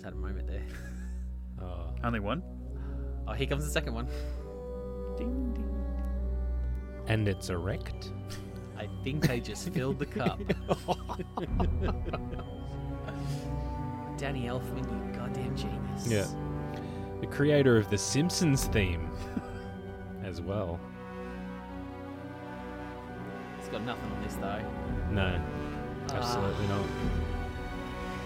just had a moment there. Oh. Only one. Oh, here comes the second one. Ding ding. And it's erect. I think I just filled the cup. Danny Elfman, you goddamn genius. Yeah. The creator of the Simpsons theme as well. It's got nothing on this though. No, absolutely ah. not.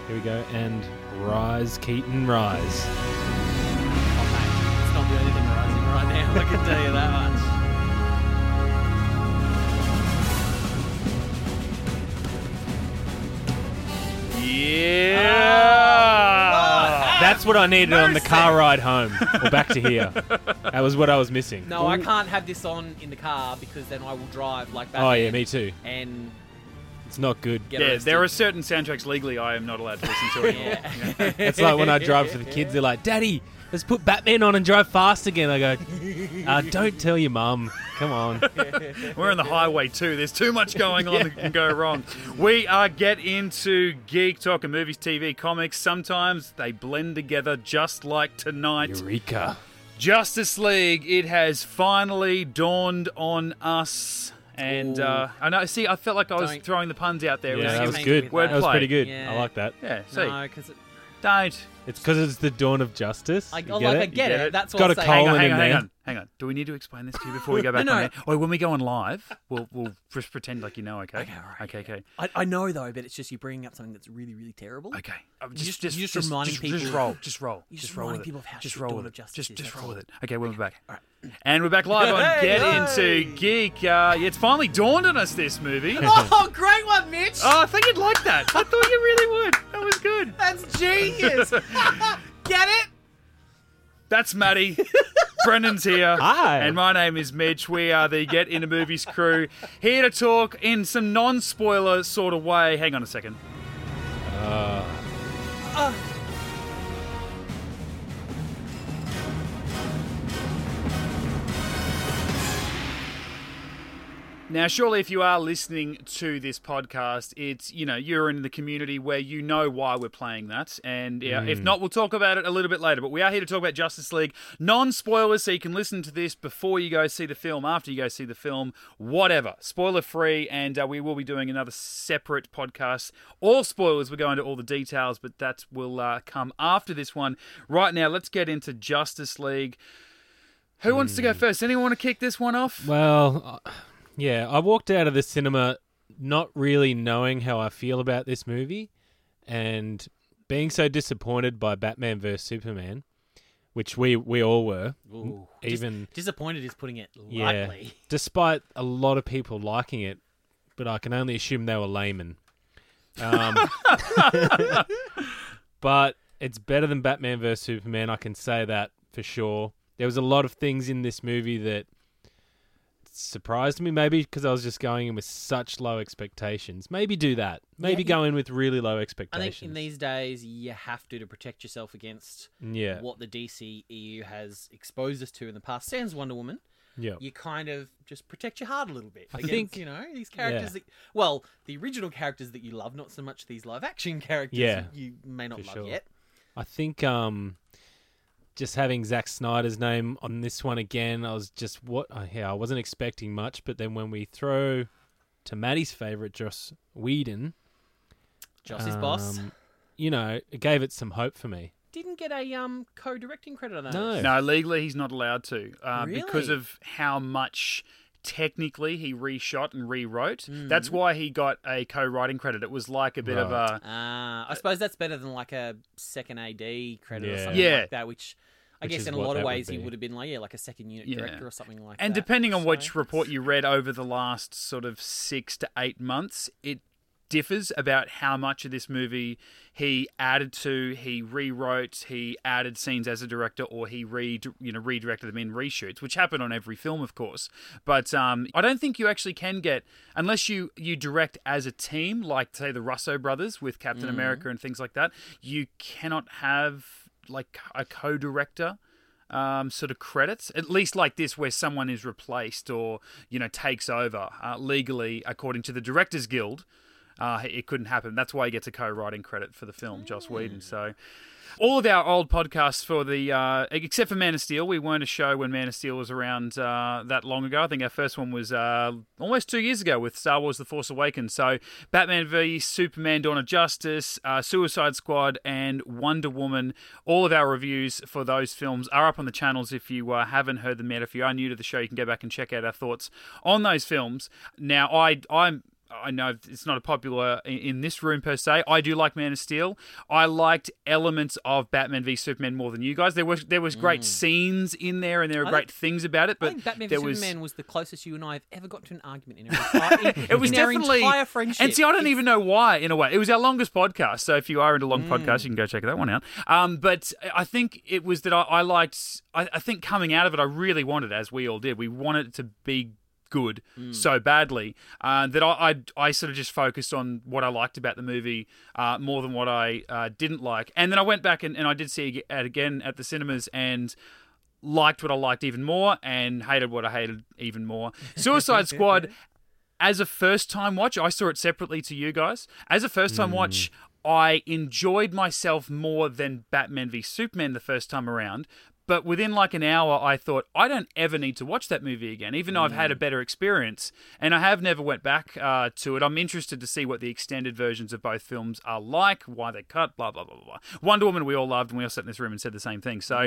Here we go. And Rise, Keaton, Rise. Oh, mate, it's not the only thing rising right now. I can tell you that much. Yeah. Oh, ah, That's what I needed on the car ride home or back to here. that was what I was missing. No, I can't have this on in the car because then I will drive like that. Oh yeah, me too. And It's not good. get yeah, arrested. there are certain soundtracks legally I am not allowed to listen to anymore. Yeah. It's like when I drive for the kids. They're like, "Daddy, let's put Batman on and drive fast again." I go, uh, "Don't tell your mum. Come on." We're on the highway too. There's too much going on that can go wrong. We are get into geek talk and movies, TV, comics. Sometimes they blend together, just like tonight. Eureka. Justice League. It has finally dawned on us. And uh, I know. See, I felt like I was Don't- throwing the puns out there. It Yeah, was- that was good. you. That was Wordplay. pretty good. Yeah. I like that. yeah. See, no, because don't. It's because it's the dawn of justice. I, You oh, get like it? I get, get it. it? That's Got what a I'm Hang saying. on, colon hang in on, hang there. on, hang on. Do we need to explain this to you before we go back No, on no. air? Or when we go on live, we'll we'll just pretend like you know. Okay. Okay, all right, Okay. Okay. I, I know though, but it's just you bringing up something that's really, really terrible. Okay. Uh, just- you're just reminding just, people- Just roll. Just roll. You're just just roll with reminding it. people of how just shit roll Dawn with of it. Justice Just is, just that's roll with it. Okay, we're back. All right. And we're back live on Hey, Get hey. Into Geek. Uh, it's finally dawned on us this movie. Oh, great one, Mitch. Oh, I think you'd like that. I thought you really would. That was good. That's genius. Get it? That's Maddie. Brendan's here. Hi. And my name is Mitch. We are the Get Into Movies crew. Here to talk in some non spoiler sort of way. Hang on a second. Uh. Uh, Now, surely, if you are listening to this podcast, it's you know you're in the community where you know why we're playing that, and yeah, if not, we'll talk about it a little bit later. But we are here to talk about Justice League, non-spoilers, so you can listen to this before you go see the film, after you go see the film, whatever, spoiler free. And uh, we will be doing another separate podcast, all spoilers. We're going into all the details, but that will uh, come after this one. Right now, let's get into Justice League. Who wants to go first? Anyone want to kick this one off? Well, uh, yeah, I walked out of the cinema not really knowing how I feel about this movie and being so disappointed by Batman vs Superman, which we we all were. Ooh, Even Disappointed is putting it yeah, lightly. despite a lot of people liking it, but I can only assume they were laymen. Um, but it's better than Batman vs Superman. I can say that for sure. There was a lot of things in this movie that surprised me. Maybe because I was just going in with such low expectations. Maybe do that. Maybe Yeah, go in with really low expectations. I think in these days you have to to protect yourself against yeah, what the DC EU has exposed us to in the past. Sans Wonder Woman, yeah, you kind of just protect your heart a little bit. I against, think- you know these characters yeah. that well, the original characters that you love, not so much these live action characters Yeah, you may not love sure. yet. I think um, just having Zack Snyder's name on this one again, I was just what? Uh, yeah, I wasn't expecting much, but then when we throw to Maddie's favorite, Joss Whedon, Joss's boss um, you know, it gave it some hope for me. didn't get a um co-directing credit. on that. No. No, legally he's not allowed to uh, because of how much technically he reshot and rewrote. Hmm. That's why he got a co-writing credit. It was like a bit of Right. a Uh, I suppose that's better than like a second AD credit or something Yeah. like that, which I Which guess in a lot of that would ways he would have been like yeah, like a second unit Yeah. director or something like and that. And depending on So which report you read over the last sort of six to eight months, it differs about how much of this movie he added to, he rewrote, he added scenes as a director, or he re you know redirected them in reshoots, which happen on every film, of course. But um, I don't think you actually can get unless you you direct as a team, like say the Russo brothers with Captain America and things like that. You cannot have like a co-director um, sort of credits, at least like this, where someone is replaced or you know takes over uh, legally, according to the Directors Guild. Uh, it couldn't happen. That's why he gets a co-writing credit for the film, Joss Whedon. So, All of our old podcasts for the, uh, except for Man of Steel, we weren't a show when Man of Steel was around uh, that long ago. I think our first one was uh, almost two years ago with Star Wars The Force Awakens. So Batman v Superman Dawn of Justice, uh, Suicide Squad, and Wonder Woman. All of our reviews for those films are up on the channels if you uh, haven't heard them yet. If you are new to the show, you can go back and check out our thoughts on those films. Now, I, I'm I know it's not a popular in, in this room per se. I do like Man of Steel. I liked elements of Batman v Superman more than you guys. There was there was great scenes in there, and there were I great things about it. I But think Batman v was Superman was the closest you and I have ever got to an argument in our in, it was in definitely entire friendship. And see, I don't It's- even know why. In a way, it was our longest podcast. So if you are into long Mm. podcasts, you can go check that one out. Um, but I think it was that I, I liked. I, I think coming out of it, I really wanted, as we all did, we wanted it to be good Mm. so badly uh, that I, I I sort of just focused on what I liked about the movie uh, more than what I uh, didn't like. And then I went back and, and I did see it again at the cinemas and liked what I liked even more and hated what I hated even more. Suicide Squad as a first time watch, I saw it separately to you guys. As a first time watch, I enjoyed myself more than Batman v Superman the first time around. But within like an hour, I thought I don't ever need to watch that movie again, even though I've had a better experience. And I have never went back uh, to it. I'm interested to see what the extended versions of both films are like, why they cut, blah blah blah blah. blah. Wonder Woman, we all loved, and we all sat in this room and said the same thing. So,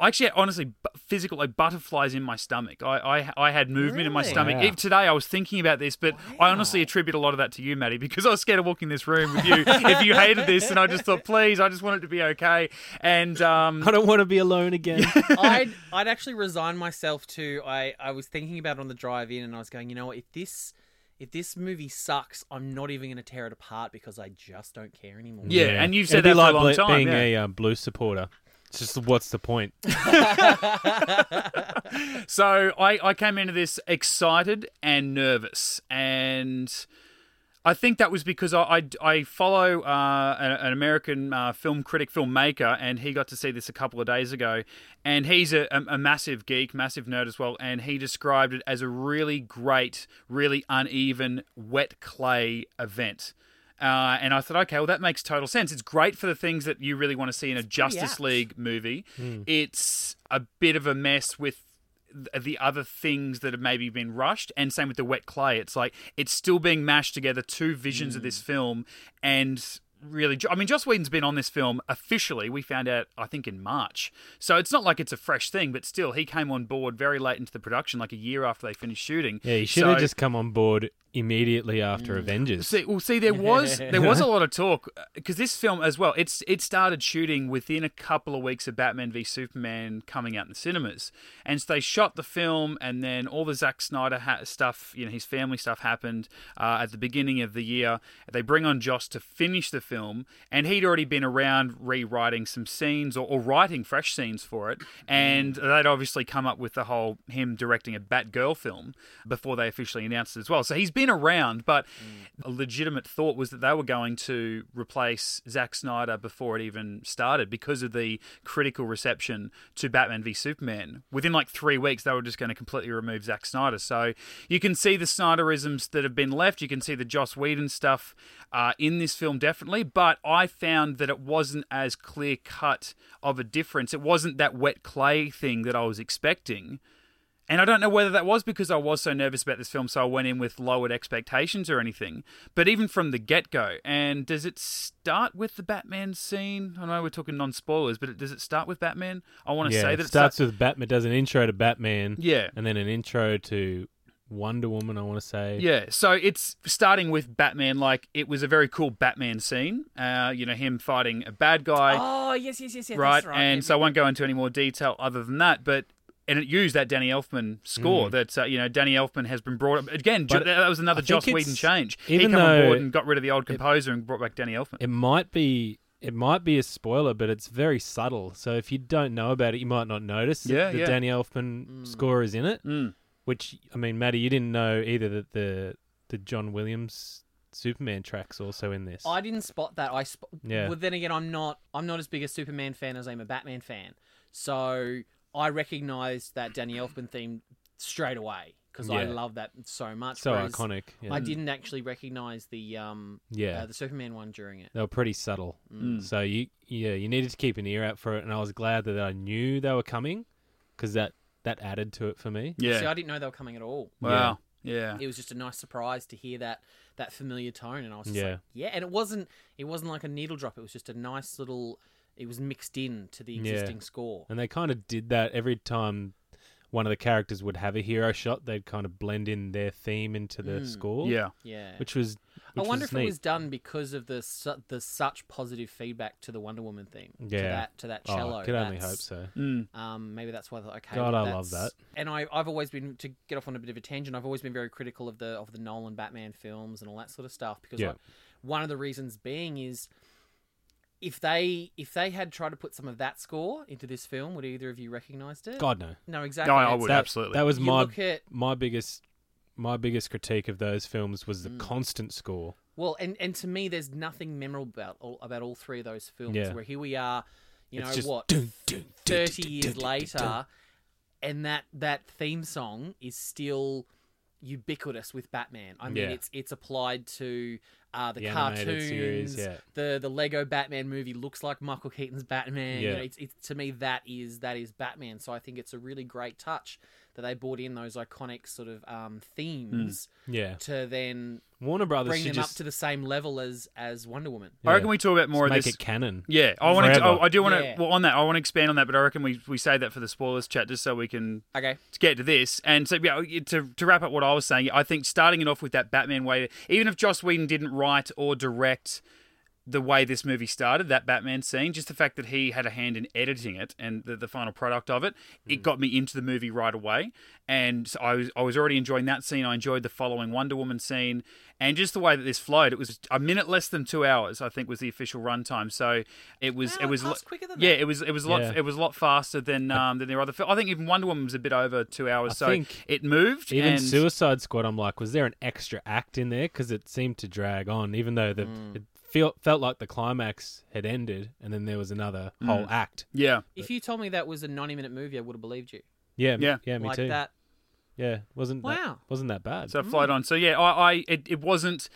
I actually, had, honestly, physical like butterflies in my stomach. I I, I had movement in my stomach. Wow. Even today, I was thinking about this, but I honestly attribute a lot of that to you, Maddie, because I was scared of walking this room with you if you hated this, and I just thought, please, I just want it to be okay. And um, I don't want to be alone again. I'd I'd actually resign myself to. I I was thinking about it on the drive in, and I was going, you know what? If this if this movie sucks, I'm not even going to tear it apart because I just don't care anymore. Yeah, and you've said It'd be that for a like long ble- time, being yeah. a um, blue supporter. It's just what's the point? So I, I came into this excited and nervous, and I think that was because I I, I follow uh, an, an American uh, film critic, filmmaker, and he got to see this a couple of days ago, and he's a, a, a massive geek, massive nerd as well, and he described it as a really great, really uneven wet clay event. Uh, and I thought, okay, well, that makes total sense. It's great for the things that you really want to see in a Justice apt. League movie. It's a bit of a mess with th- the other things that have maybe been rushed and same with the wet clay. It's like it's still being mashed together two visions of this mm. film and really i mean joss whedon's been on this film officially we found out i think in march so it's not like it's a fresh thing but still he came on board very late into the production like a year after they finished shooting Yeah, he should have just come on board immediately after Avengers. See, well, see, there was there was a lot of talk because this film as well. It's it started shooting within a couple of weeks of Batman v Superman coming out in the cinemas, and so they shot the film, and then all the Zack Snyder ha- stuff, you know, his family stuff happened uh, at the beginning of the year. They bring on Joss to finish the film, and he'd already been around rewriting some scenes or, or writing fresh scenes for it, and they'd obviously come up with the whole him directing a Batgirl film before they officially announced it as well. So he's been around, but a legitimate thought was that they were going to replace Zack Snyder before it even started because of the critical reception to Batman v Superman. Within like three weeks, they were just going to completely remove Zack Snyder. So you can see the Snyderisms that have been left. You can see the Joss Whedon stuff uh, in this film, definitely. But I found that it wasn't as clear cut of a difference. It wasn't that wet clay thing that I was expecting. And I don't know whether that was because I was so nervous about this film, so I went in with lowered expectations or anything. But even from the get go, and does it start with the Batman scene? I know we're talking non spoilers, but does it start with Batman? I want to yeah, say that it starts it starts with Batman. Does an intro to Batman, Yeah. and then an intro to Wonder Woman. I want to say, Yeah, so it's starting with Batman. Like it was a very cool Batman scene. Uh, you know, him fighting a bad guy. Oh yes, yes, yes, yes. right? That's right. And Yeah, so I won't go into any more detail other than that, but and it used that Danny Elfman score that uh, you know Danny Elfman has been brought up again. But that was another Joss it's- Whedon change. he even came on though board and got rid of the old composer and brought back Danny Elfman. it might be. It might be a spoiler, but it's very subtle. So if you don't know about it, you might not notice that Yeah, the yeah. Danny Elfman score is in it. Mm. Which I mean, Maddie, you didn't know either that the the John Williams Superman tracks also in this. I didn't spot that. I sp- Yeah. Well, then again, I'm not. I'm not as big a Superman fan as I'm a Batman fan. So I recognised that Danny Elfman theme straight away. because I love that so much. So iconic. Yeah. I didn't actually recognize the um yeah. uh, the Superman one during it. they were pretty subtle. Mm. So you yeah, you needed to keep an ear out for it and I was glad that I knew they were coming cuz that that added to it for me. Yeah. See, I didn't know they were coming at all. wow. Yeah. It was just a nice surprise to hear that that familiar tone, and I was just Yeah. like, yeah. And it wasn't it wasn't like a needle drop. It was just a nice little. It was mixed in to the Yeah. existing score. And they kind of did that every time one of the characters would have a hero shot, they'd kind of blend in their theme into the Mm. score. Yeah. Yeah. Which was I wonder was if neat. it was done because of the su- the such positive feedback to the Wonder Woman theme. To Yeah. that to that Oh, cello. I could only hope so. Mm. Um, maybe that's why I thought, okay. God, well, I love that. And I, I've always been to get off on a bit of a tangent. I've always been very critical of the of the Nolan Batman films and all that sort of stuff because Yeah. like, one of the reasons being is if they if they had tried to put some of that score into this film, would either of you recognized it? God no. no, exactly. No, I would That, absolutely. That was you my look at my biggest my biggest critique of those films was the Mm. constant score. well, and and to me, there's nothing memorable about all, about all three of those films. Yeah. Where here we are, you It's know just what, dun, dun, dun, thirty dun, years dun, dun, dun, later, dun. and that that theme song is still ubiquitous with Batman. I mean, Yeah. it's it's applied to uh, the, The cartoons. series, yeah. The the Lego Batman movie looks like Michael Keaton's Batman. You Yeah. know, it's, it's to me that is that is Batman. So I think it's a really great touch that they brought in those iconic sort of um, themes Yeah. to then Warner Brothers bring them just up to the same level as as Wonder Woman. I reckon we talk about more just of make this. it canon. Yeah, I want to. I, I do want to. Yeah. Well, on that, I want to expand on that, but I reckon we we say that for the spoilers chat just so we can Okay. to get to this. And so, yeah, to, to wrap up what I was saying, I think starting it off with that Batman way, even if Joss Whedon didn't write or direct the way this movie started, that Batman scene, just the fact that he had a hand in editing it and the, the final product of it, it got me into the movie right away. And so I was I was already enjoying that scene. I enjoyed the following Wonder Woman scene, and just the way that this flowed. It was a minute less than two hours, I think, was the official runtime. So it was Wow, it it was passed quicker than yeah, that. it was it was a lot Yeah. it was a lot faster than um than their other. Fil- I think even Wonder Woman was a bit over two hours. I so think it moved. Even and Suicide Squad, I'm like, was there an extra act in there? Because it seemed to drag on, even though the Mm. it felt felt like the climax had ended, and then there was another Mm. whole act. yeah, If you told me that was a 90 minute movie, I would have believed you. Yeah, Yeah. yeah, me like too. that. Yeah, wasn't that, Wow. wasn't that bad? so it flowed on. So yeah, I, I it, it wasn't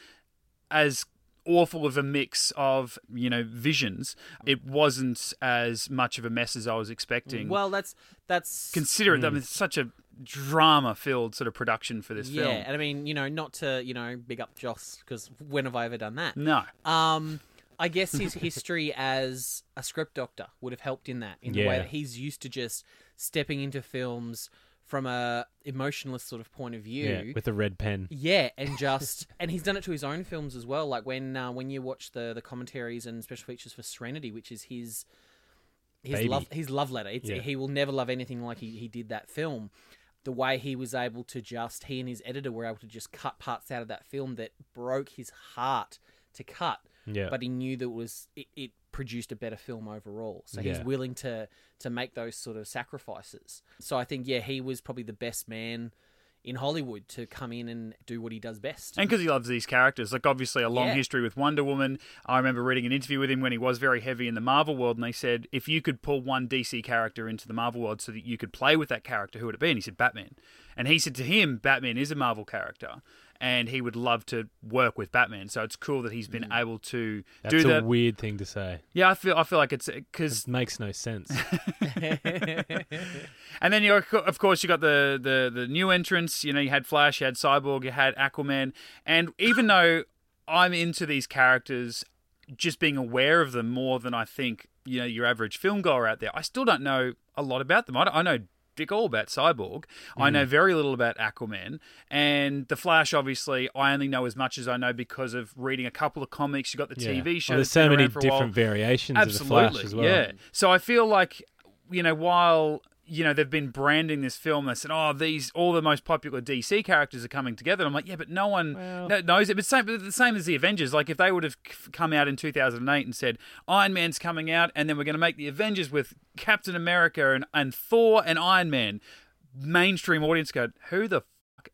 as awful of a mix of you know visions. It wasn't as much of a mess as I was expecting. Well, that's that's consider it. I mean, it's such a drama filled sort of production for this yeah, film. Yeah, and I mean, you know, not to you know big up Joss because when have I ever done that? No, Um, I guess his history as a script doctor would have helped in that, in the way that he's used to just stepping into films from a emotionless sort of point of view. yeah, with a red pen. Yeah, and just and he's done it to his own films as well. Like when uh, when you watch the the commentaries and special features for Serenity, which is his his Baby. love his love letter. It's, Yeah. He will never love anything like he, he did that film. The way he was able to just he and his editor were able to just cut parts out of that film that broke his heart to cut, Yeah, but he knew that it was it, it produced a better film overall. So he's Yeah. willing to to make those sort of sacrifices. So I think yeah, he was probably the best man in Hollywood to come in and do what he does best. And because he loves these characters, like obviously a long Yeah. history with Wonder Woman. I remember reading an interview with him when he was very heavy in the Marvel world, and they said if you could pull one DC character into the Marvel world so that you could play with that character, who would it be? And he said Batman. And he said to him, Batman is a Marvel character, and he would love to work with Batman. So it's cool that he's been mm. able to that's do a weird thing to say. yeah, I feel I feel like it's uh, because It makes no sense. And then you of course you got the, the the new entrants. You know, you had Flash, you had Cyborg, you had Aquaman, and even though I'm into these characters, just being aware of them more than I think you know your average film goer out there, I still don't know a lot about them. I, don't- I know. Dick all about Cyborg. I know hmm. very little about Aquaman. And The Flash, obviously, I only know as much as I know because of reading a couple of comics. You got the Yeah. TV show. Well, there's so many around for a while. different variations Absolutely, of the Flash as well. yeah. So I feel like you know while you know they've been branding this film, they said, "Oh, these all the most popular DC characters are coming together." I'm like, yeah, but no one Well- kno- knows it. But same, but the same as the Avengers. Like if they would have come out in 2008 and said Iron Man's coming out, and then we're going to make the Avengers with Captain America and, and Thor and Iron Man, mainstream audience go, who the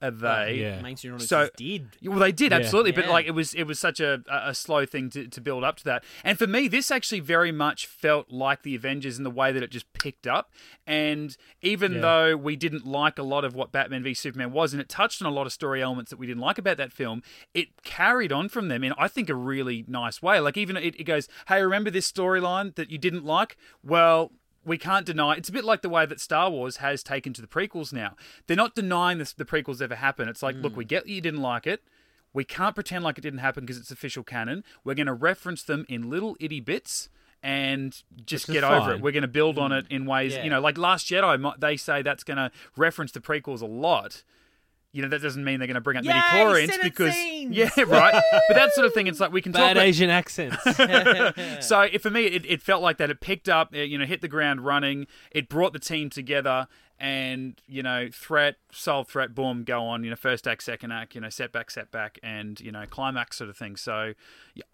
f- are uh, they? yeah. Mainstream audiences So- did. Well, they did Yeah. absolutely, but like it was it was such a, a a slow thing to, to build up to that. And for me, this actually very much felt like the Avengers in the way that it just picked up. And even Yeah. though we didn't like a lot of what Batman v Superman was, and it touched on a lot of story elements that we didn't like about that film, it carried on from them in I think a really nice way. Like even it, it goes, hey, remember this storyline that you didn't like? Well. We can't deny it's a bit like the way that Star Wars has taken to the prequels now. They're not denying this, the prequels ever happened. It's like, look, we get you didn't like it. We can't pretend like it didn't happen because it's official canon. We're going to reference them in little itty bits and just get over it. We're going to build on it in ways, Yeah. you know, like Last Jedi, they say that's going to reference the prequels a lot. You know, that doesn't mean they're going to bring up Yay, midi-chlorians because, scenes! yeah, right. but that sort of thing, it's like we can talk about, Asian accents. so it, for me, it, it felt like that. It picked up, uh, you know, hit the ground running. It brought the team together, and you know, threat, solve threat, boom, go on. You know, first act, second act, you know, setback, setback, and you know, climax sort of thing. So,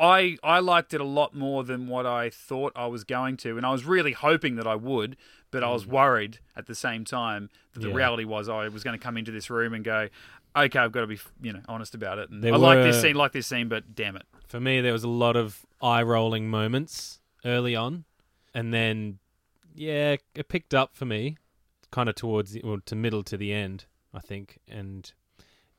I I liked it a lot more than what I thought I was going to, and I was really hoping that I would, but I was mm. worried at the same time that the Yeah. reality was I was going to come into this room and go. Okay, I've got to be, you know, honest about it. And There I like this scene, like this scene, but damn it. For me, there was a lot of eye rolling moments early on, and then yeah, it picked up for me, kind of towards the, well, to middle to the end, I think, and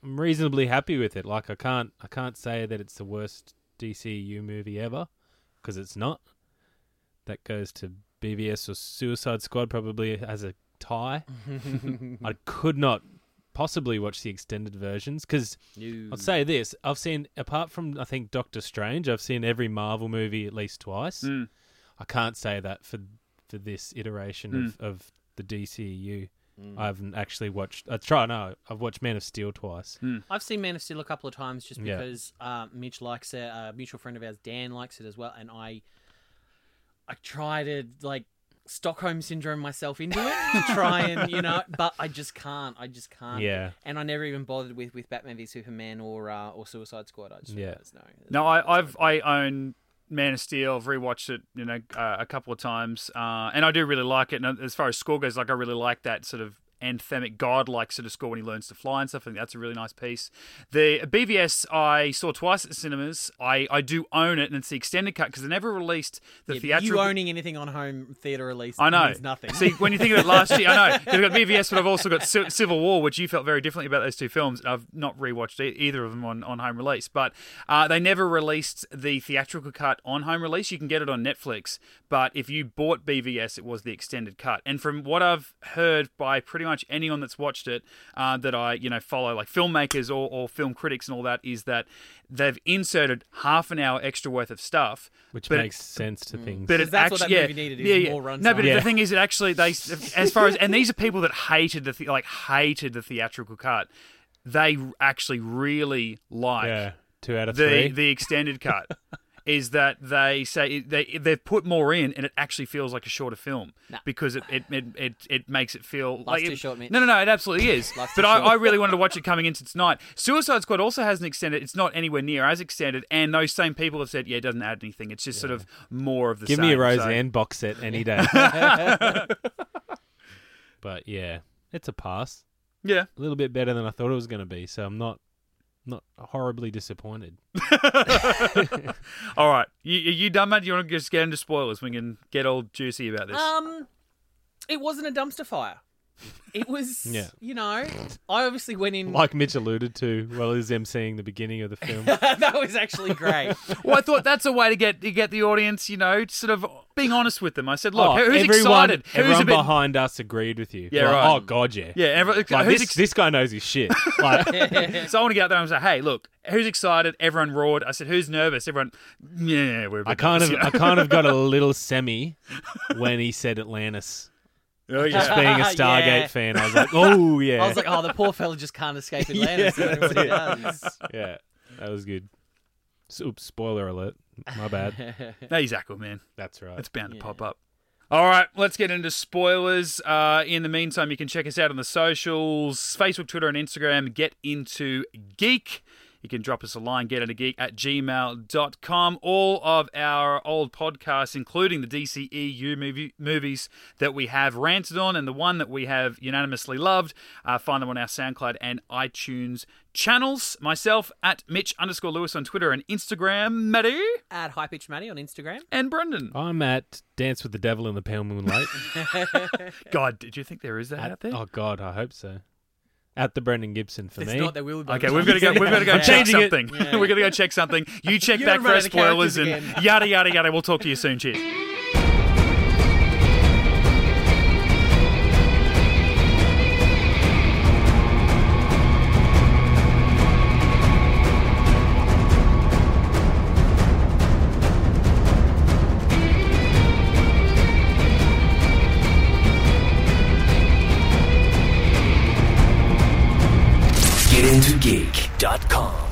I'm reasonably happy with it. Like I can't I can't say that it's the worst DCU movie ever because it's not. That goes to BVS or Suicide Squad probably as a tie. I could not possibly watch the extended versions because I'll say this: I've seen, apart from I think Doctor Strange, I've seen every Marvel movie at least twice. Mm. I can't say that for for this iteration of, of the DCU. I haven't actually watched. I try. No, I've watched Man of Steel twice. I've seen Man of Steel a couple of times just Yeah. because uh, Mitch likes it. A mutual friend of ours, Dan, likes it as well, and I, I try to like Stockholm syndrome myself into it try and you know, but I just can't. I just can't. Yeah. And I never even bothered with with Batman v Superman or uh, or Suicide Squad. I just Yeah. realised, no. No, I, I've I own Man of Steel. I've rewatched it, you know, uh, a couple of times, uh, and I do really like it. And as far as score goes, like I really like that sort of anthemic godlike sort of score when he learns to fly and stuff. I think that's a really nice piece. The BVS I saw twice at the cinemas. I, I do own it, and it's the extended cut because they never released the Yeah, theatrical. You owning anything on home theater release I know. nothing. See, when you think of it last year, I know I've got BVS, but I've also got Ci- Civil War, which you felt very differently about those two films. I've not rewatched e- either of them on, on home release, but uh, they never released the theatrical cut on home release. You can get it on Netflix, but if you bought BVS, it was the extended cut. And from what I've heard by pretty much anyone that's watched it, uh, that I you know follow, like filmmakers or, or film critics and all that, is that they've inserted half an hour extra worth of stuff, Which but it- makes sense to things. but Because it that's what actually, that yeah, movie needed, is yeah, yeah. more runtime. No, but Yeah. the thing is, it actually they as far as and these are people that hated the, the like hated the theatrical cut. They actually really like yeah, two out of the three. the extended cut. is that they say they they've put more in and it actually feels like a shorter film Nah. because it it, it, it it makes it feel like too it- short, Mitch. no no no it absolutely is but I. I really wanted to watch it coming into tonight Suicide Squad also has an extended it's not anywhere near as extended and those same people have said yeah it doesn't add anything it's just sort of more of the Give same me a so- Roseanne box set any day. but yeah, it's a pass. yeah A little bit better than I thought it was going to be, so I'm not not horribly disappointed. All right, you you you done, mate? You want to just get into spoilers? We can get all juicy about this. Um, it wasn't a dumpster fire. It was, Yeah. you know, I obviously went in. Like Mitch alluded to, well, is emceeing the beginning of the film. that was actually great. well, I thought that's a way to get to get the audience, you know, sort of being honest with them. I said, look, oh, who's everyone, excited? Who's everyone a bit? behind us agreed with you. Yeah, Like, right. Oh God, yeah. Yeah, everyone, Like who's this, ex- this guy knows his shit. Like, so I want to get out there and say, hey, look, who's excited? Everyone roared. I said, who's nervous? Everyone, yeah, we're. A bit I kind of, nervous, I kind of got a little semi when he said Atlantis. Yeah. oh, Just being a Stargate Yeah. fan, I was like, oh yeah, I was like, oh, the poor fella just can't escape Atlantis. Yeah, that's what he that's does. yeah, that was good. So, oops, spoiler alert. My bad. no, he's Aquaman. That's right. It's bound to pop up. All right, let's get into spoilers. Uh, in the meantime, you can check us out on the socials Facebook, Twitter, and Instagram. Get into Geek. You can drop us a line, get it a geek at gmail.com. All of our old podcasts, including the DCEU movie, movies that we have ranted on and the one that we have unanimously loved, uh, find them on our SoundCloud and iTunes channels. Myself at Mitch underscore Lewis on Twitter and Instagram, Matty At High Pitch Matty on Instagram. and Brendan. I'm at Dance with the Devil in the Pale Moonlight. God, did you think there is that At- out there? Oh God, I hope so. At the Brendan Gibson for It's me. not, there will be. Okay, we've got to go. We've got to go I'm check changing it. something. Yeah. We're going to go check something. You check You back for run our spoilers and again. yada yada yada. We'll talk to you soon. Cheers. GetIntoGeek.com.